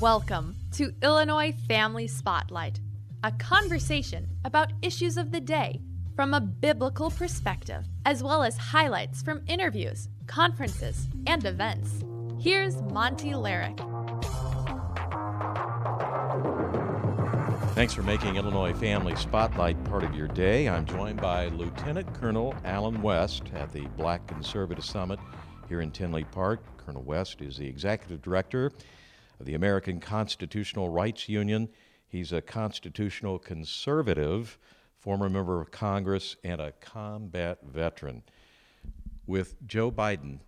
Welcome to Illinois Family Spotlight, a conversation about issues of the day from a biblical perspective, as well as highlights from interviews, conferences, and events. Here's Monty Larrick. Thanks for making Illinois Family Spotlight part of your day. I'm joined by Lieutenant Colonel Allen West at the Black Conservative Summit here in Tinley Park. Colonel West is the executive director of the American Constitutional Rights Union. He's a constitutional conservative, former member of Congress, and a combat veteran. With Joe Biden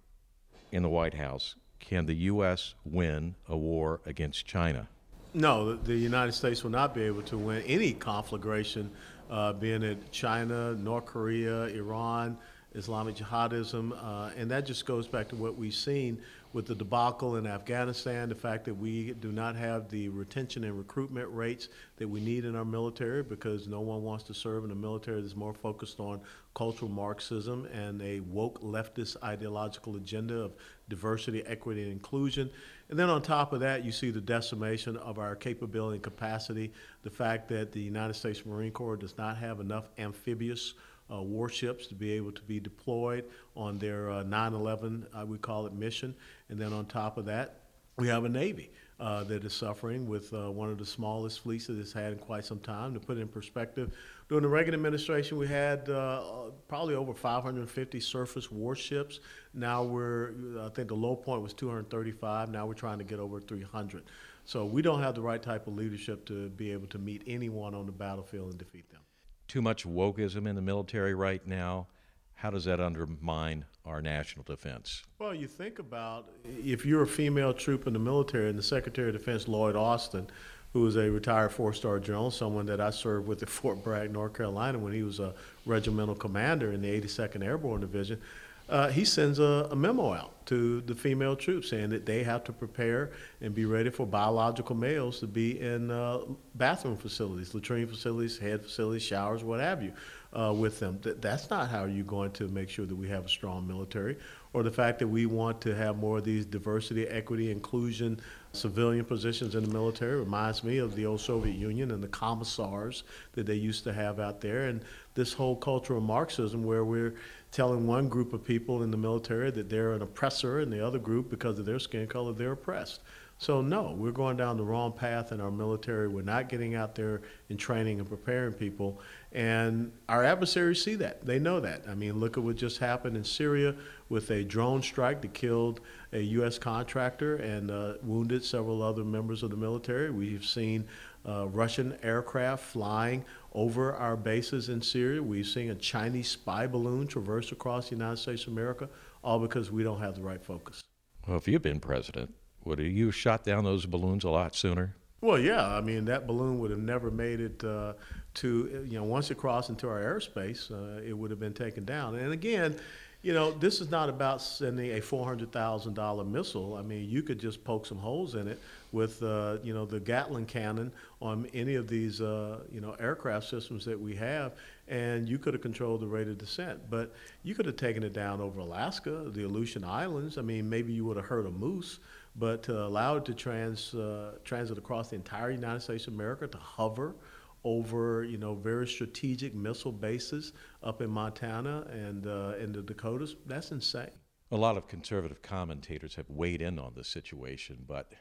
in the White House, can the U.S. win a war against China? No, the United States will not be able to win any conflagration, uh, being it China, North Korea, Iran, Islamic jihadism, uh, and that just goes back to what we've seen with the debacle in Afghanistan, the fact that we do not have the retention and recruitment rates that we need in our military because no one wants to serve in a military that's more focused on cultural Marxism and a woke leftist ideological agenda of diversity, equity, and inclusion. And then on top of that, you see the decimation of our capability and capacity, the fact that the United States Marine Corps does not have enough amphibious uh, warships to be able to be deployed on their uh, 9/11, I would call it, mission. And then on top of that, we have a Navy uh, that is suffering with uh, one of the smallest fleets that it's had in quite some time. To put it in perspective, during the Reagan administration, we had uh, probably over 550 surface warships. Now we're, I think the low point was 235. Now we're trying to get over 300. So we don't have the right type of leadership to be able to meet anyone on the battlefield and defeat them too much wokeism in the military right now. How does that undermine our national defense? Well, you think about if you're a female troop in the military, and the Secretary of Defense, Lloyd Austin, who was a retired four star general, someone that I served with at Fort Bragg, North Carolina, when he was a regimental commander in the 82nd Airborne Division uh, he sends a, a, memo out to the female troops saying that they have to prepare and be ready for biological males to be in uh, bathroom facilities, latrine facilities, head facilities, showers, what have you, uh, with them. That, that's not how you're going to make sure that we have a strong military, or the fact that we want to have more of these diversity, equity, inclusion, civilian positions in the military. reminds me of the old Soviet Union and the commissars that they used to have out there, and this whole culture of Marxism where we're telling one group of people in the military that they're an oppressor and the other group, because of their skin color, they're oppressed. So, no, we're going down the wrong path in our military. We're not getting out there and training and preparing people. And our adversaries see that. They know that. I mean, look at what just happened in Syria with a drone strike that killed a U.S. contractor and uh, wounded several other members of the military. We've seen uh, Russian aircraft flying over our bases in Syria. We've seen a Chinese spy balloon traverse across the United States of America, all because we don't have the right focus. Well, if you'd been president, would you have shot down those balloons a lot sooner? Well, yeah. I mean, that balloon would have never made it uh, to, you know, once it crossed into our airspace, uh, it would have been taken down. And again, you know, this is not about sending a $400,000 missile. I mean, you could just poke some holes in it with, uh, you know, the Gatling cannon on any of these, uh, you know, aircraft systems that we have, and you could have controlled the rate of descent. But you could have taken it down over Alaska, the Aleutian Islands. I mean, maybe you would have hurt a moose, but to allow it to trans, uh, transit across the entire United States of America, to hover over you know very strategic missile bases up in Montana and uh, in the Dakotas. That's insane. A lot of conservative commentators have weighed in on the situation, but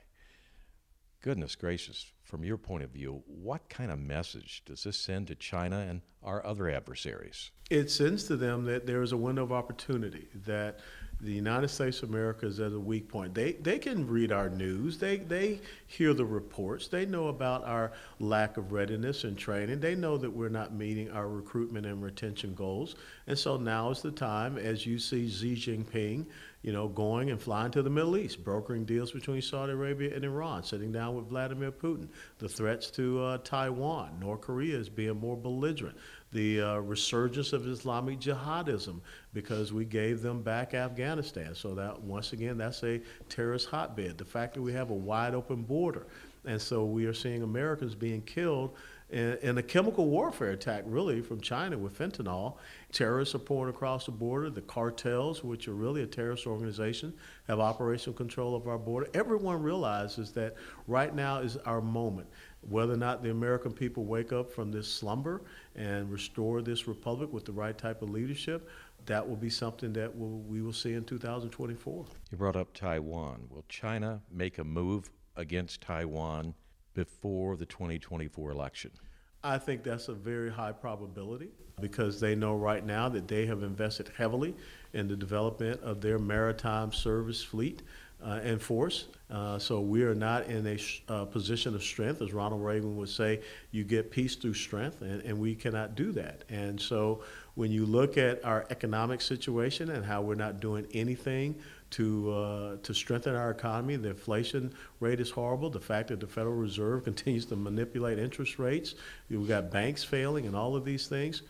goodness gracious, from your point of view, what kind of message does this send to China and our other adversaries? It sends to them that there is a window of opportunity that the United States of America is at a weak point. They, they can read our news, they, they hear the reports, they know about our lack of readiness and training, they know that we're not meeting our recruitment and retention goals. And so now is the time, as you see Xi Jinping, you know, going and flying to the Middle East, brokering deals between Saudi Arabia and Iran, sitting down with Vladimir Putin, the threats to uh, Taiwan, North Korea is being more belligerent the uh, resurgence of Islamic jihadism because we gave them back Afghanistan. So that once again, that's a terrorist hotbed. The fact that we have a wide open border, and so we are seeing Americans being killed and, a chemical warfare attack, really, from China with fentanyl. Terrorists are pouring across the border. The cartels, which are really a terrorist organization, have operational control of our border. Everyone realizes that right now is our moment. Whether or not the American people wake up from this slumber and restore this republic with the right type of leadership, that will be something that we'll, we will see in 2024. You brought up Taiwan. Will China make a move against Taiwan before the 2024 election? I think that's a very high probability because they know right now that they have invested heavily in the development of their maritime service fleet uh, and force. Uh, so we are not in a sh- uh, position of strength, as Ronald Reagan would say. You get peace through strength, and, and we cannot do that. And so when you look at our economic situation and how we're not doing anything to uh, to strengthen our economy. The inflation rate is horrible. The fact that the Federal Reserve continues to manipulate interest rates. We've got banks failing and all of these things.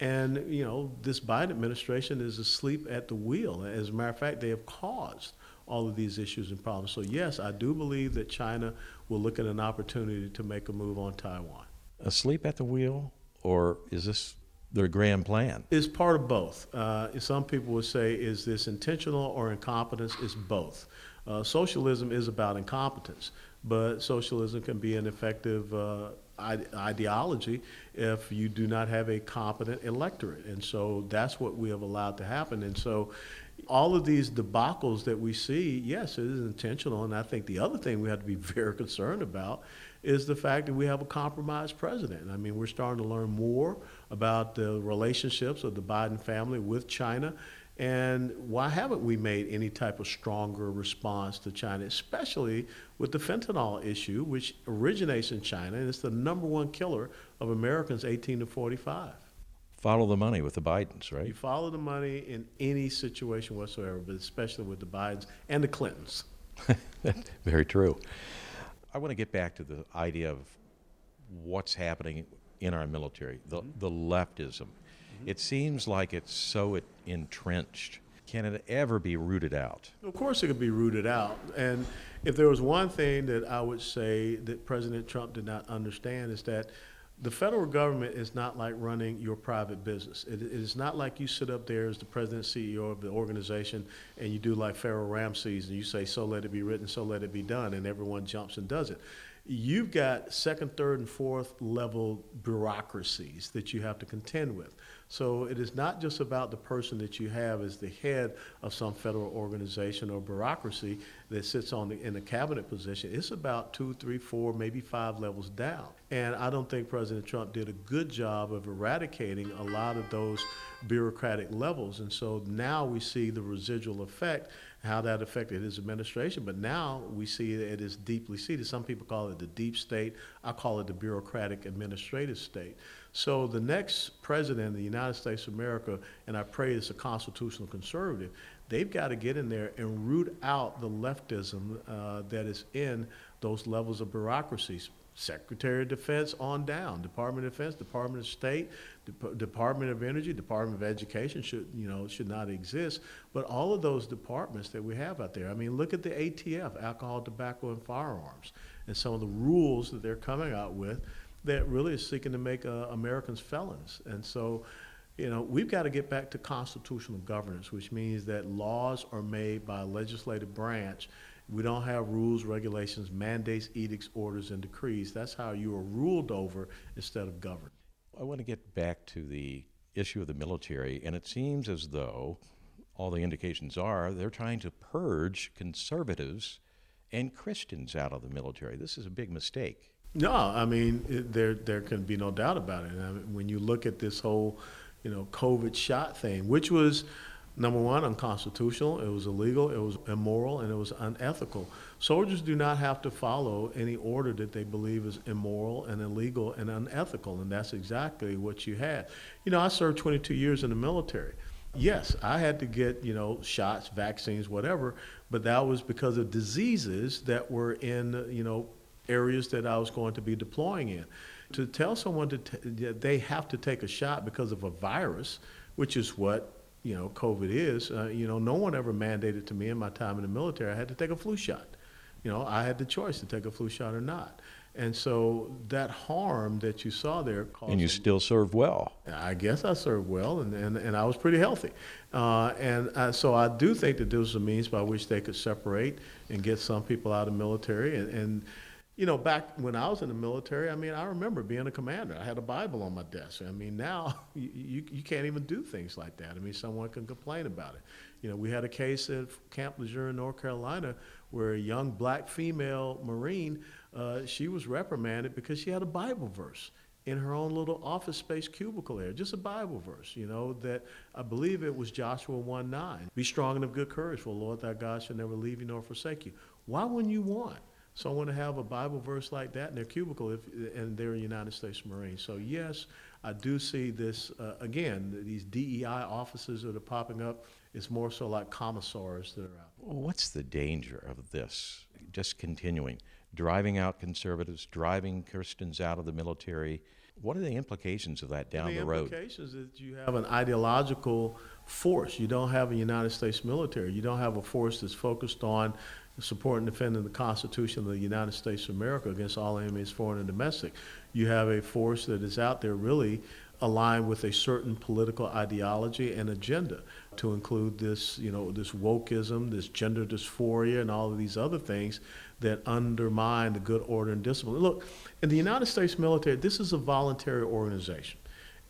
And you know, this Biden administration is asleep at the wheel. As a matter of fact, they have caused all of these issues and problems. So yes, I do believe that China will look at an opportunity to make a move on Taiwan. Asleep at the wheel, or is this their grand plan? It's part of both. Uh, some people would say, is this intentional or incompetence? It's both. Uh, socialism is about incompetence, but socialism can be an effective uh, ideology if you do not have a competent electorate. And so that's what we have allowed to happen. And so all of these debacles that we see, yes, it is intentional. And I think the other thing we have to be very concerned about is the fact that we have a compromised president. I mean, we're starting to learn more about the relationships of the Biden family with China. And why haven't we made any type of stronger response to China, especially with the fentanyl issue, which originates in China and it's the number one killer of Americans 18 to 45? Follow the money with the Bidens, right? You follow the money in any situation whatsoever, but especially with the Bidens and the Clintons. Very true. I want to get back to the idea of what's happening in our military, the, mm-hmm. the leftism. Mm-hmm. It seems like it's so entrenched. Can it ever be rooted out? Of course, it could be rooted out. And if there was one thing that I would say that President Trump did not understand is that the federal government is not like running your private business. It, it is not like you sit up there as the president CEO of the organization and you do like Pharaoh Ramses and you say, so let it be written, so let it be done, and everyone jumps and does it. You've got second, third, and fourth level bureaucracies that you have to contend with. So it is not just about the person that you have as the head of some federal organization or bureaucracy that sits on the, in a cabinet position. It's about two, three, four, maybe five levels down. And I don't think President Trump did a good job of eradicating a lot of those bureaucratic levels. And so now we see the residual effect, how that affected his administration. But now we see it is deeply seated. Some people call it the deep state. I call it the bureaucratic administrative state. So the next president of the United States of America, and I pray it's a constitutional conservative, they've got to get in there and root out the leftism uh, that is in those levels of bureaucracies. Secretary of Defense on down, Department of Defense, Department of State, Dep- Department of Energy, Department of Education should you know should not exist. But all of those departments that we have out there, I mean, look at the ATF, alcohol, tobacco, and firearms, and some of the rules that they're coming out with that really is seeking to make uh, Americans felons. And so, you know, we've got to get back to constitutional governance, which means that laws are made by a legislative branch. We don't have rules, regulations, mandates, edicts, orders, and decrees. That's how you are ruled over instead of governed. I want to get back to the issue of the military, and it seems as though all the indications are they're trying to purge conservatives and Christians out of the military. This is a big mistake. No, I mean it, there there can be no doubt about it. I mean, when you look at this whole, you know, COVID shot thing, which was number one unconstitutional, it was illegal, it was immoral, and it was unethical. Soldiers do not have to follow any order that they believe is immoral and illegal and unethical, and that's exactly what you had. You know, I served 22 years in the military. Yes, I had to get, you know, shots, vaccines, whatever, but that was because of diseases that were in, you know, areas that I was going to be deploying in. To tell someone that they have to take a shot because of a virus, which is what you know COVID is, uh, you know, no one ever mandated to me in my time in the military I had to take a flu shot. You know, I had the choice to take a flu shot or not. And so that harm that you saw there caused. And you still serve well. I guess I served well, and, and, and I was pretty healthy. Uh, and uh, so I do think that there was a means by which they could separate and get some people out of the military. And, and, you know, back when I was in the military, I mean, I remember being a commander. I had a Bible on my desk. I mean, now you, you, you can't even do things like that. I mean, someone can complain about it. You know, we had a case at Camp Lejeune, in North Carolina, where a young black female Marine, uh, she was reprimanded because she had a Bible verse in her own little office space cubicle there, just a Bible verse, you know, that I believe it was Joshua 1 9. Be strong and of good courage, for the Lord thy God shall never leave you nor forsake you. Why wouldn't you want someone to have a Bible verse like that in their cubicle if, and they're a United States Marine? So, yes, I do see this, uh, again, these DEI offices that are popping up. It's more so like commissars that are out. What's the danger of this? Just continuing, driving out conservatives, driving Christians out of the military. What are the implications of that down the, the, road? implications is you have an ideological force. You don't have a United States military. You don't have a force that's focused on supporting and defending the Constitution of the United States of America against all enemies, foreign and domestic. You have a force that is out there really aligned with a certain political ideology and agenda to include this, you know, this wokeism, this gender dysphoria, and all of these other things that undermine the good order and discipline. Look, in the United States military, this is a voluntary organization.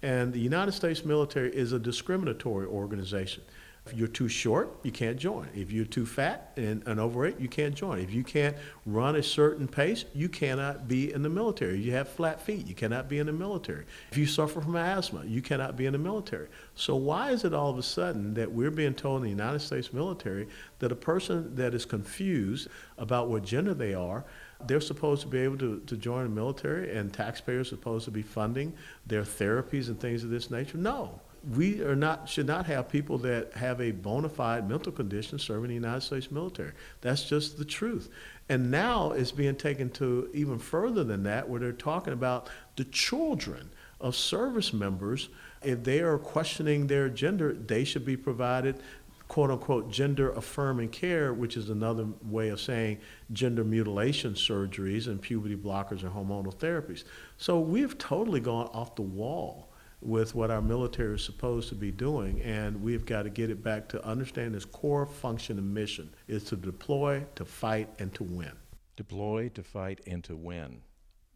And the United States military is a discriminatory organization. If you're too short, you can't join. If you're too fat and, and overweight, you can't join. If you can't run a certain pace, you cannot be in the military. If you have flat feet, you cannot be in the military. If you suffer from asthma, you cannot be in the military. So why is it all of a sudden that we're being told in the United States military that a person that is confused about what gender they are they're supposed to be able to, to join the military and taxpayers are supposed to be funding their therapies and things of this nature? No. We are not should not have people that have a bona fide mental condition serving the United States military. That's just the truth. And now it's being taken to even further than that, where they're talking about the children of service members. If they are questioning their gender, they should be provided quote unquote gender affirming care, which is another way of saying gender mutilation surgeries and puberty blockers and hormonal therapies. So we've totally gone off the wall with what our military is supposed to be doing, and we've got to get it back to understand its core function and mission is to deploy, to fight, and to win. Deploy to fight and to win.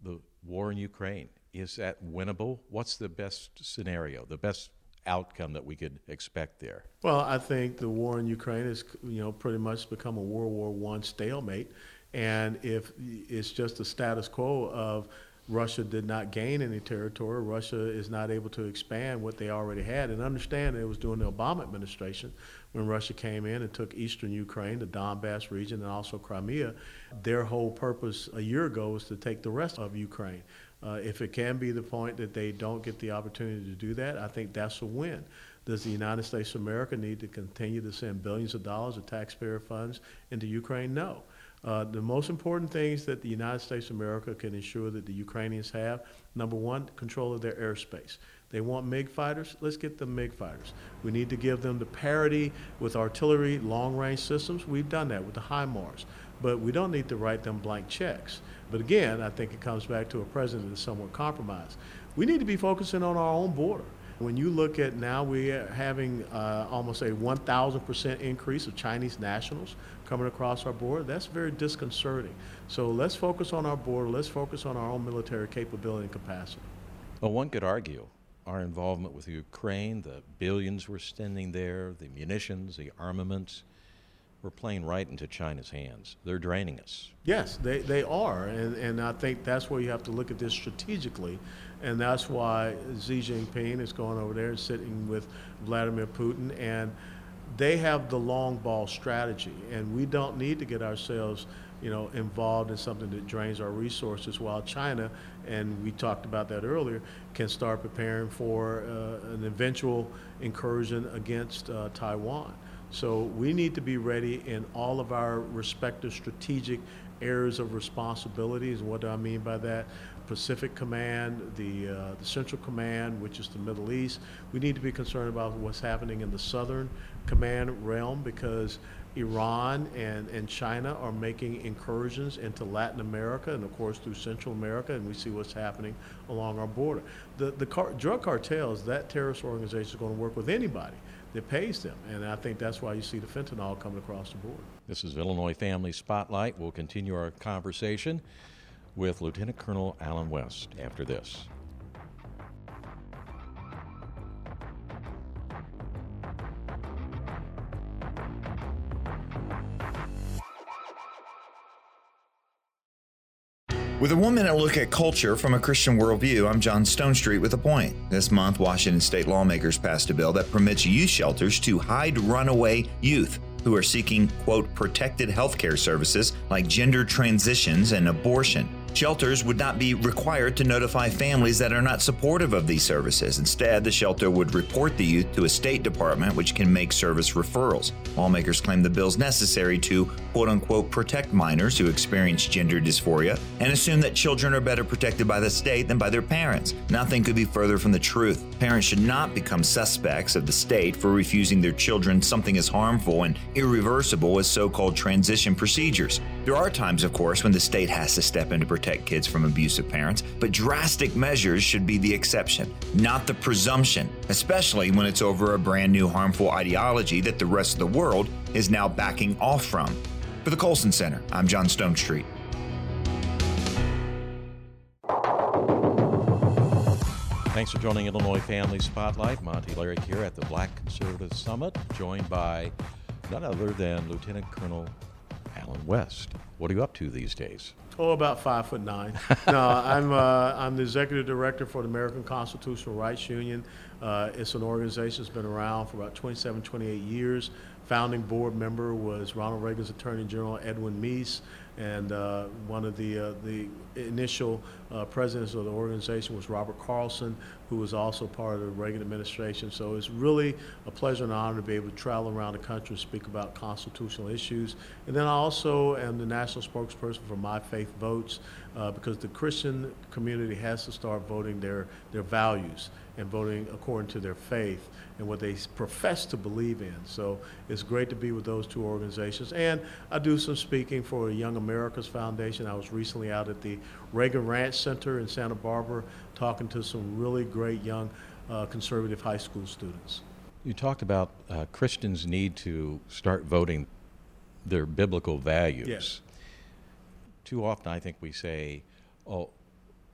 The war in Ukraine, is that winnable? What's the best scenario, the best outcome that we could expect there? Well, I think the war in Ukraine has, you know, pretty much become a World War One stalemate, and if it's just a status quo of Russia did not gain any territory, Russia is not able to expand what they already had, and understand it was during the Obama administration when Russia came in and took eastern Ukraine, the Donbass region, and also Crimea. Their whole purpose a year ago was to take the rest of Ukraine. Uh, if it can be the point that they don't get the opportunity to do that, I think that's a win. Does the United States of America need to continue to send billions of dollars of taxpayer funds into Ukraine? No. Uh, the most important things that the United States of America can ensure that the Ukrainians have number one, control of their airspace. They want MiG fighters, let's get them MiG fighters. We need to give them the parity with artillery, long range systems. We've done that with the HIMARS, but we don't need to write them blank checks. But again, I think it comes back to a president that's somewhat compromised. We need to be focusing on our own border. When you look at now, we are having uh, almost a 1,000% increase of Chinese nationals coming across our border. That's very disconcerting. So let's focus on our border. Let's focus on our own military capability and capacity. Well, one could argue our involvement with Ukraine, the billions we're spending there, the munitions, the armaments, we're playing right into China's hands. They're draining us. Yes, they, they are. And, and I think that's where you have to look at this strategically. And that's why Xi Jinping is going over there and sitting with Vladimir Putin. And they have the long ball strategy. And we don't need to get ourselves you know, involved in something that drains our resources while China, and we talked about that earlier, can start preparing for uh, an eventual incursion against uh, Taiwan. So we need to be ready in all of our respective strategic areas of responsibilities. What do I mean by that? Pacific Command, the, uh, the Central Command, which is the Middle East. We need to be concerned about what's happening in the Southern Command realm because Iran and, and China are making incursions into Latin America and, of course, through Central America, and we see what's happening along our border. The, the car, drug cartels, that terrorist organization is going to work with anybody that pays them, and I think that's why you see the fentanyl coming across the board. This is Illinois Family Spotlight. We'll continue our conversation with Lieutenant Colonel Allen West after this. With a one minute look at culture from a Christian worldview, I'm John Stonestreet with a point. This month, Washington state lawmakers passed a bill that permits youth shelters to hide runaway youth who are seeking, quote, protected health care services like gender transitions and abortion. Shelters would not be required to notify families that are not supportive of these services. Instead, the shelter would report the youth to a state department which can make service referrals. Lawmakers claim the bill is necessary to, quote unquote, protect minors who experience gender dysphoria and assume that children are better protected by the state than by their parents. Nothing could be further from the truth. Parents should not become suspects of the state for refusing their children something as harmful and irreversible as so called transition procedures. There are times, of course, when the state has to step in to protect kids from abusive parents, but drastic measures should be the exception, not the presumption, especially when it's over a brand new harmful ideology that the rest of the world is now backing off from. For the Colson Center, I'm John Stonestreet. Thanks for joining Illinois Family Spotlight. Monty Larrick here at the Black Conservative Summit, joined by none other than Lieutenant Colonel Allen West. What are you up to these days? Oh, about five foot nine. no, I'm uh, I'm the executive director for the American Constitutional Rights Union. Uh, it's an organization that's been around for about 27, 28 years. Founding board member was Ronald Reagan's Attorney General Edwin Meese, and uh, one of the uh, the initial uh, presidents of the organization was Robert Carleson, who was also part of the Reagan administration. So it's really a pleasure and honor to be able to travel around the country and speak about constitutional issues. And then I also am the national spokesperson for My Faith Votes, uh, because the Christian community has to start voting their their values and voting according to their faith and what they profess to believe in. So it's great to be with those two organizations. And I do some speaking for Young America's Foundation. I was recently out at the Reagan Ranch Center in Santa Barbara talking to some really great young uh, conservative high school students. You talked about uh, Christians need to start voting their biblical values. Yes. Too often, I think we say, oh,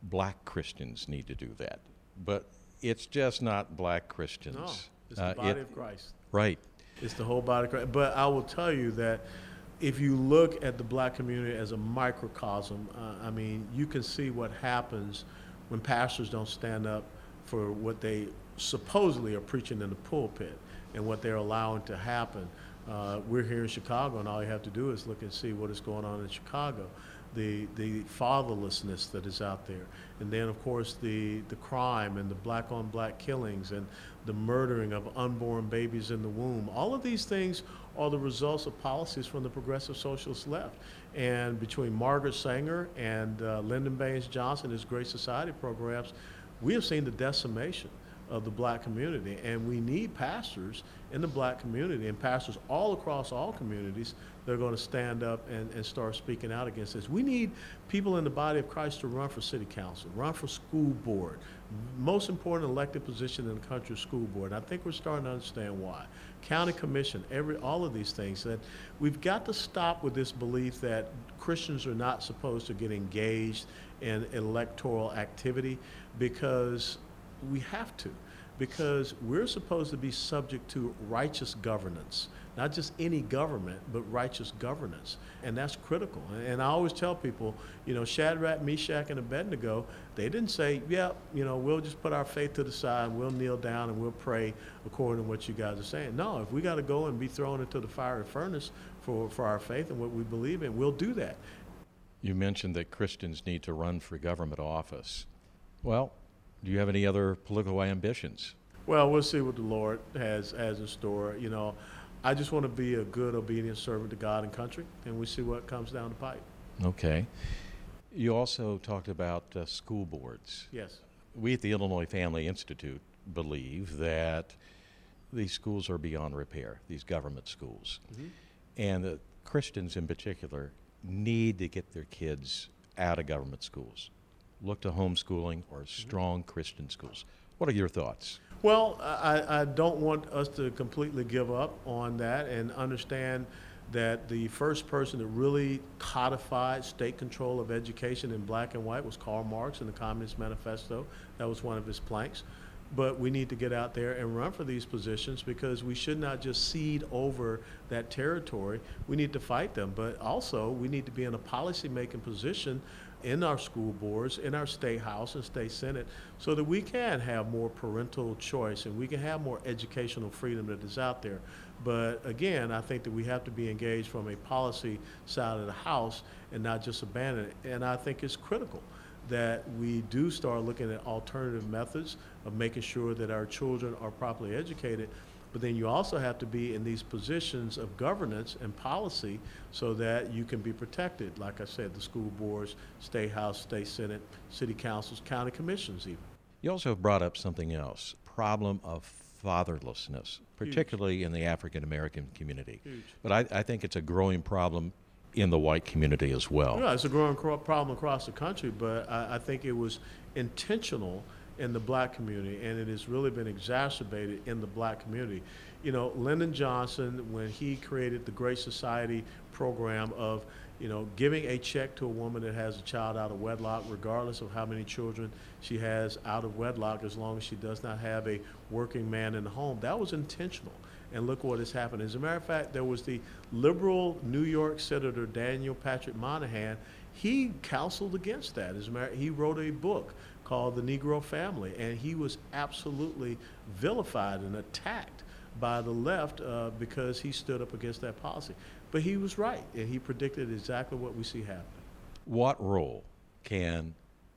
black Christians need to do that. But it's just not black Christians. No, it's Uh, the body it- of Christ. Right. It's the whole body of Christ. But I will tell you that if you look at the black community as a microcosm, uh, I mean, you can see what happens when pastors don't stand up for what they supposedly are preaching in the pulpit and what they're allowing to happen. Uh, we're here in Chicago, and all you have to do is look and see what is going on in Chicago. The, the fatherlessness that is out there. And then, of course, the, the crime and the black on black killings and the murdering of unborn babies in the womb. All of these things are the results of policies from the progressive socialist left. And between Margaret Sanger and uh, Lyndon Baines Johnson, his Great Society programs, we have seen the decimation of the black community. And we need pastors in the black community and pastors all across all communities that are going to stand up and, and start speaking out against this. We need people in the body of Christ to run for city council, run for school board. Most important elected position in the country school board. And I think we're starting to understand why. County commission, every all of these things that we've got to stop with this belief that Christians are not supposed to get engaged in electoral activity because we have to because we're supposed to be subject to righteous governance not just any government but righteous governance. And that's critical. And i always tell people you know shadrach meshach and abednego they didn't say yeah you know we'll just put our faith to the side we'll kneel down and we'll pray according to what you guys are saying. No if we got to go and be thrown into the fiery furnace for, for our faith and what we believe in we'll do that. You mentioned that Christians need to run for government office. Well, do you have any other political ambitions? Well, we'll see what the Lord has has in store. You know, I just want to be a good, obedient servant to God and country, and we see what comes down the pipe. Okay. You also talked about uh, school boards. Yes. We at the Illinois Family Institute believe that these schools are beyond repair, these government schools. And the Christians in particular need to get their kids out of government schools. Look to homeschooling or strong Christian schools. What are your thoughts? Well, I, I don't want us to completely give up on that and understand that the first person that really codified state control of education in black and white was Karl Marx in the Communist Manifesto. That was one of his planks. But we need to get out there and run for these positions because we should not just cede over that territory. We need to fight them. But also, we need to be in a policy making position in our school boards, in our state house and state senate, so that we can have more parental choice and we can have more educational freedom that is out there. But again, I think that we have to be engaged from a policy side of the house and not just abandon it. And I think it's critical that we do start looking at alternative methods of making sure that our children are properly educated but then you also have to be in these positions of governance and policy so that you can be protected. Like I said, the school boards, state house, state senate, city councils, county commissions, even. You also brought up something else problem of fatherlessness, particularly Huge. in the African American community. Huge. But I, I think it's a growing problem in the white community as well. Yeah, it's a growing problem across the country, but I, I think it was intentional in the black community, and it has really been exacerbated in the black community. You know, Lyndon Johnson, when he created the Great Society program of, you know, giving a check to a woman that has a child out of wedlock, regardless of how many children she has out of wedlock, as long as she does not have a working man in the home, that was intentional. And look what has happened. As a matter of fact, there was the liberal New York Senator Daniel Patrick Moynihan. He counseled against that. As a matter, he wrote a book called The Negro Family, and he was absolutely vilified and attacked by the left uh, because he stood up against that policy. But he was right, and he predicted exactly what we see happening. What role can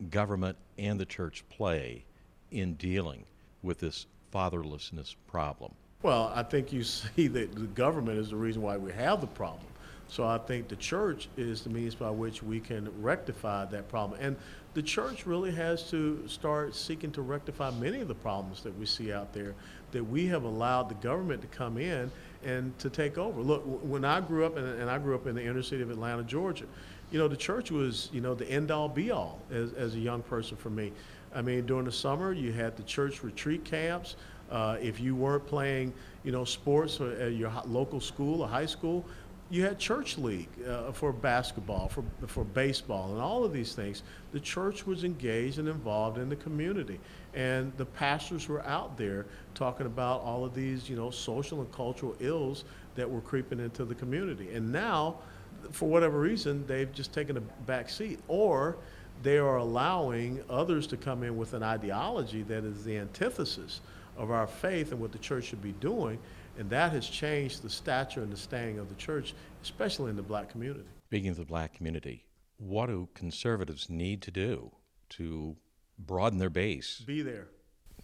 government and the church play in dealing with this fatherlessness problem? Well, I think you see that the government is the reason why we have the problem. So I think the church is the means by which we can rectify that problem. And the church really has to start seeking to rectify many of the problems that we see out there that we have allowed the government to come in and to take over. Look, when I grew up, and I grew up in the inner city of Atlanta, Georgia, you know, the church was, you know, the end all be all as, as a young person for me. I mean, during the summer, you had the church retreat camps. Uh, if you weren't playing, you know, sports at your local school or high school, you had church league uh, for basketball, for, for baseball, and all of these things. The church was engaged and involved in the community. And the pastors were out there talking about all of these, you know, social and cultural ills that were creeping into the community. And now, for whatever reason, they've just taken a back seat. Or they are allowing others to come in with an ideology that is the antithesis of our faith and what the church should be doing and that has changed the stature and the standing of the church, especially in the black community. Speaking of the black community, what do conservatives need to do to broaden their base? Be there.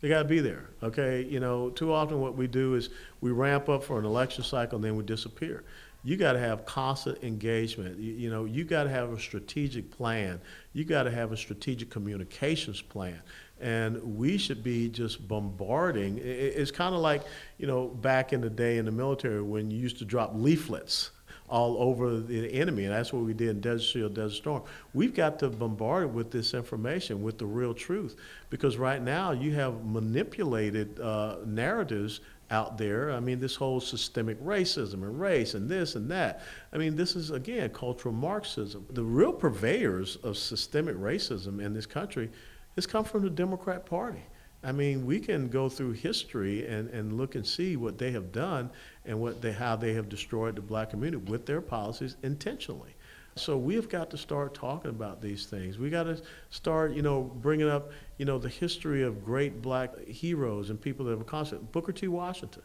They got to be there. Okay, you know, too often what we do is we ramp up for an election cycle and then we disappear. You got to have constant engagement. You, you know, you got to have a strategic plan. You got to have a strategic communications plan and we should be just bombarding. It's kind of like, you know, back in the day in the military when you used to drop leaflets all over the enemy, and that's what we did in Desert Shield, Desert Storm. We've got to bombard it with this information, with the real truth, because right now you have manipulated uh, narratives out there. I mean, this whole systemic racism and race and this and that. I mean, this is, again, cultural Marxism. The real purveyors of systemic racism in this country it's come from the Democrat Party. I mean, we can go through history and, and look and see what they have done and what they, how they have destroyed the black community with their policies intentionally. So we have got to start talking about these things. We got to start, you know, bringing up, you know, the history of great black heroes and people that have accomplished. Booker T. Washington.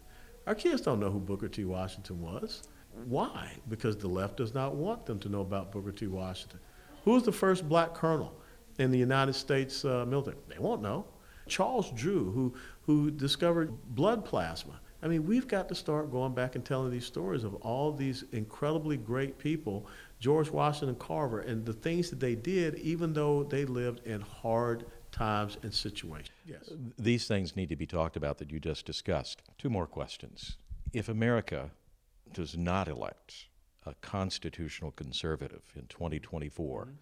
Our kids don't know who Booker T. Washington was. Why? Because the left does not want them to know about Booker T. Washington. Who was the first black colonel? In the United States uh, military? They won't know. Charles Drew, who, who discovered blood plasma. I mean, we've got to start going back and telling these stories of all these incredibly great people, George Washington Carver, and the things that they did, even though they lived in hard times and situations. Yes. These things need to be talked about that you just discussed. Two more questions. If America does not elect a constitutional conservative in 2024, mm-hmm.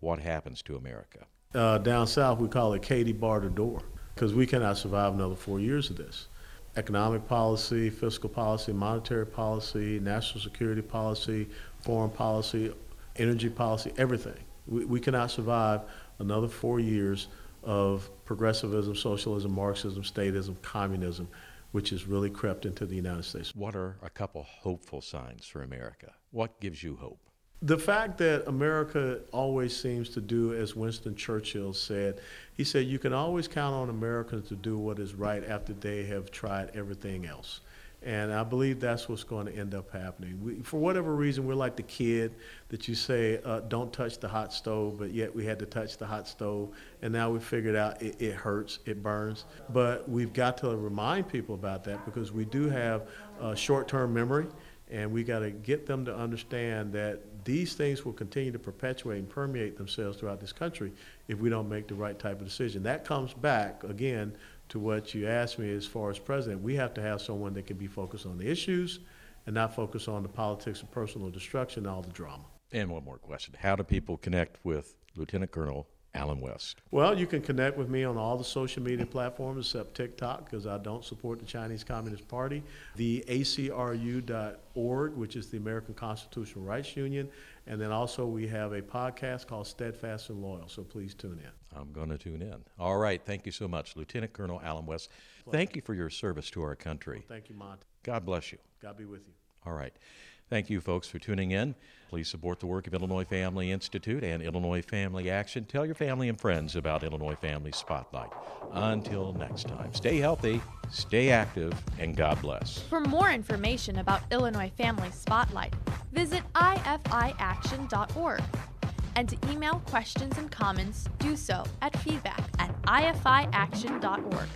What happens to America? Uh, down south, we call it Katie bar the door because we cannot survive another four years of this. Economic policy, fiscal policy, monetary policy, national security policy, foreign policy, energy policy, everything. We, we cannot survive another four years of progressivism, socialism, Marxism, statism, communism, which has really crept into the United States. What are a couple hopeful signs for America? What gives you hope? The fact that America always seems to do, as Winston Churchill said, he said, you can always count on Americans to do what is right after they have tried everything else. And I believe that's what's going to end up happening. We, for whatever reason, we're like the kid that you say, uh, don't touch the hot stove, but yet we had to touch the hot stove. And now we figured out it, it hurts, it burns. But we've got to remind people about that because we do have short term memory. And we got to get them to understand that these things will continue to perpetuate and permeate themselves throughout this country if we don't make the right type of decision. That comes back, again, to what you asked me as far as president, we have to have someone that can be focused on the issues and not focus on the politics of personal destruction and all the drama. And one more question. How do people connect with Lieutenant Colonel Allen West? Well, you can connect with me on all the social media platforms except TikTok because I don't support the Chinese Communist Party. The ACRU.org, which is the American Constitutional Rights Union. And then also we have a podcast called Steadfast and Loyal, so please tune in. I'm going to tune in. All right. Thank you so much, Lieutenant Colonel Allen West. Thank you for your service to our country. Well, thank you, Monty. God bless you. God be with you. All right. Thank you, folks, for tuning in. Please support the work of Illinois Family Institute and Illinois Family Action. Tell your family and friends about Illinois Family Spotlight. Until next time, stay healthy, stay active, and God bless. For more information about Illinois Family Spotlight, visit ifiaction.org. And to email questions and comments, do so at feedback at ifiaction.org.